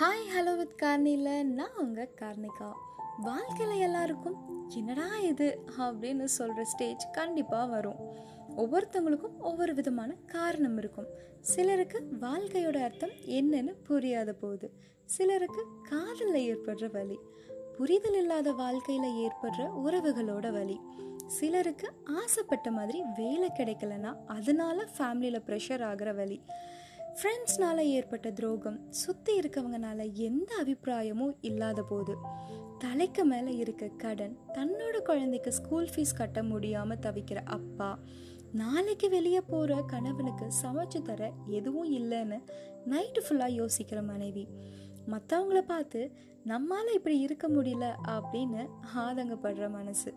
Hi hello with கார்னியில் நான் உங்கள் கார்னிகா. வாழ்க்கையில் எல்லாருக்கும் என்னடா இது அப்படின்னு சொல்கிற ஸ்டேஜ் கண்டிப்பாக வரும். ஒவ்வொருத்தவங்களுக்கும் ஒவ்வொரு விதமான காரணம் இருக்கும். சிலருக்கு வாழ்க்கையோட அர்த்தம் என்னன்னு புரியாத போகுது சிலருக்கு காதலில் ஏற்படுற வழி புரிதல் இல்லாத வாழ்க்கையில் ஏற்படுற உறவுகளோட வழி சிலருக்கு ஆசைப்பட்ட மாதிரி வேலை கிடைக்கலன்னா அதனால ஃபேமிலியில் ப்ரெஷர் ஆகிற வழி ஃப்ரெண்ட்ஸ்னால ஏற்பட்ட துரோகம் சுற்றி இருக்கவங்கனால எந்த அபிப்பிராயமும் இல்லாத போது தலைக்கு மேலே இருக்க கடன் தன்னோட குழந்தைக்கு ஸ்கூல் ஃபீஸ் கட்ட முடியாமல் தவிக்கிற அப்பா நாளைக்கு வெளியே போகிற கணவனுக்கு சமைச்சு தர எதுவும் இல்லைன்னு நைட்டு ஃபுல்லாக யோசிக்கிற மனைவி மற்றவங்கள பார்த்து நம்மால் இப்படி இருக்க முடியல அப்படின்னு ஆதங்கப்படுற மனசு.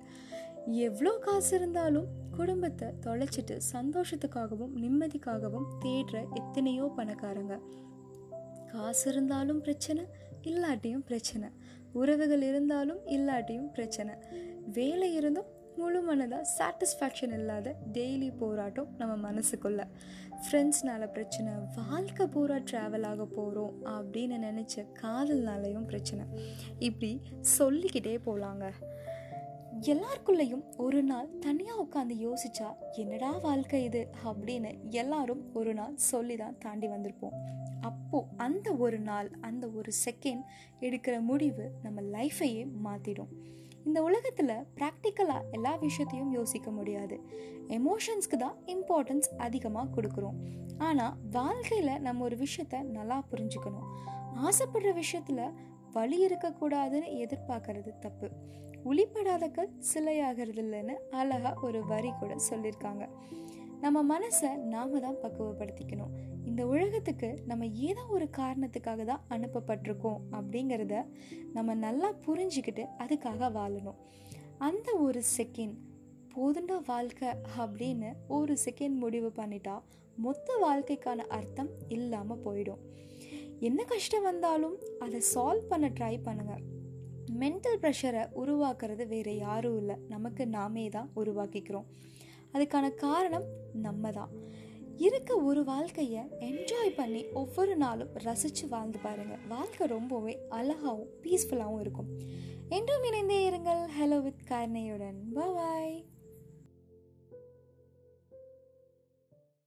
எவ்வளோ காசு இருந்தாலும் குடும்பத்தை தொலைச்சிட்டு சந்தோஷத்துக்காகவும் நிம்மதிக்காகவும் தேடுற எத்தனையோ பணக்காரங்க. காசு இருந்தாலும் பிரச்சனை இல்லாட்டியும் பிரச்சனை. உறவுகள் இருந்தாலும் இல்லாட்டியும் பிரச்சனை. வேலை இருந்தும் முழு மனதாக சாட்டிஸ்ஃபேக்ஷன் இல்லாத டெய்லி போராட்டம் நம்ம மனசுக்குள்ள. ஃப்ரெண்ட்ஸ்னால பிரச்சனை வாழ்க்கை பூரா ட்ராவல் ஆக போகிறோம் அப்படின்னு நினச்ச காதல்னாலையும் பிரச்சனை. இப்படி சொல்லிக்கிட்டே போகலாங்க எல்லாருக்குள்ளேயும் ஒரு நாள் தனியாக உட்காந்து யோசிச்சா என்னடா வாழ்க்கை இது? அப்படின்னு எல்லாரும் ஒரு நாள் சொல்லி தான் தாண்டி வந்திருப்போம். அப்போ அந்த ஒரு நாள் அந்த ஒரு செகண்ட் எடுக்கிற முடிவு நம்ம லைஃபையே மாற்றிடும் இந்த உலகத்தில் ப்ராக்டிக்கலாக எல்லா விஷயத்தையும் யோசிக்க முடியாது. எமோஷன்ஸ்க்கு தான் இம்பார்ட்டன்ஸ் அதிகமாக கொடுக்குறோம். ஆனால் வாழ்க்கையில் நம்ம ஒரு விஷயத்த நல்லா புரிஞ்சுக்கணும். ஆசைப்படுற விஷயத்தில் வழி இருக்கக்கூடாதுன்னு எதிர்பார்க்கறது தப்பு. ஒளிப்படாத கல் சிலையாகிறது இல்லைன்னு அழகா ஒரு வரி கூட சொல்லியிருக்காங்க நம்ம மனசை நாம தான் பக்குவப்படுத்திக்கணும். இந்த உலகத்துக்கு நம்ம ஏதோ ஒரு காரணத்துக்காக தான் அனுப்பப்பட்டிருக்கோம் அப்படிங்கிறத நம்ம நல்லா புரிஞ்சுக்கிட்டு அதுக்காக வாழணும். அந்த ஒரு செகண்ட் போதுண்டா வாழ்க்கை அப்படின்னு ஒரு செகண்ட் முடிவு பண்ணிட்டா மொத்த வாழ்க்கைக்கான அர்த்தம் இல்லாமல் போயிடும். என்ன கஷ்டம் வந்தாலும் அதை சால்வ் பண்ண ட்ரை பண்ணுங்க. மென்டல் ப்ரெஷரை உருவாக்குறது வேற யாரும் இல்லை. நமக்கு நாமே தான் உருவாக்கிக்கிறோம். அதுக்கான காரணம் நம்ம தான். இருக்க ஒரு வாழ்க்கையை என்ஜாய் பண்ணி ஒவ்வொரு நாளும் ரசித்து வாழ்ந்து பாருங்கள் வாழ்க்கை ரொம்பவே அழகாகவும் பீஸ்ஃபுல்லாகவும் இருக்கும். என்றும் இணைந்தே இருங்கள். Hello with கார்னையுடன் bye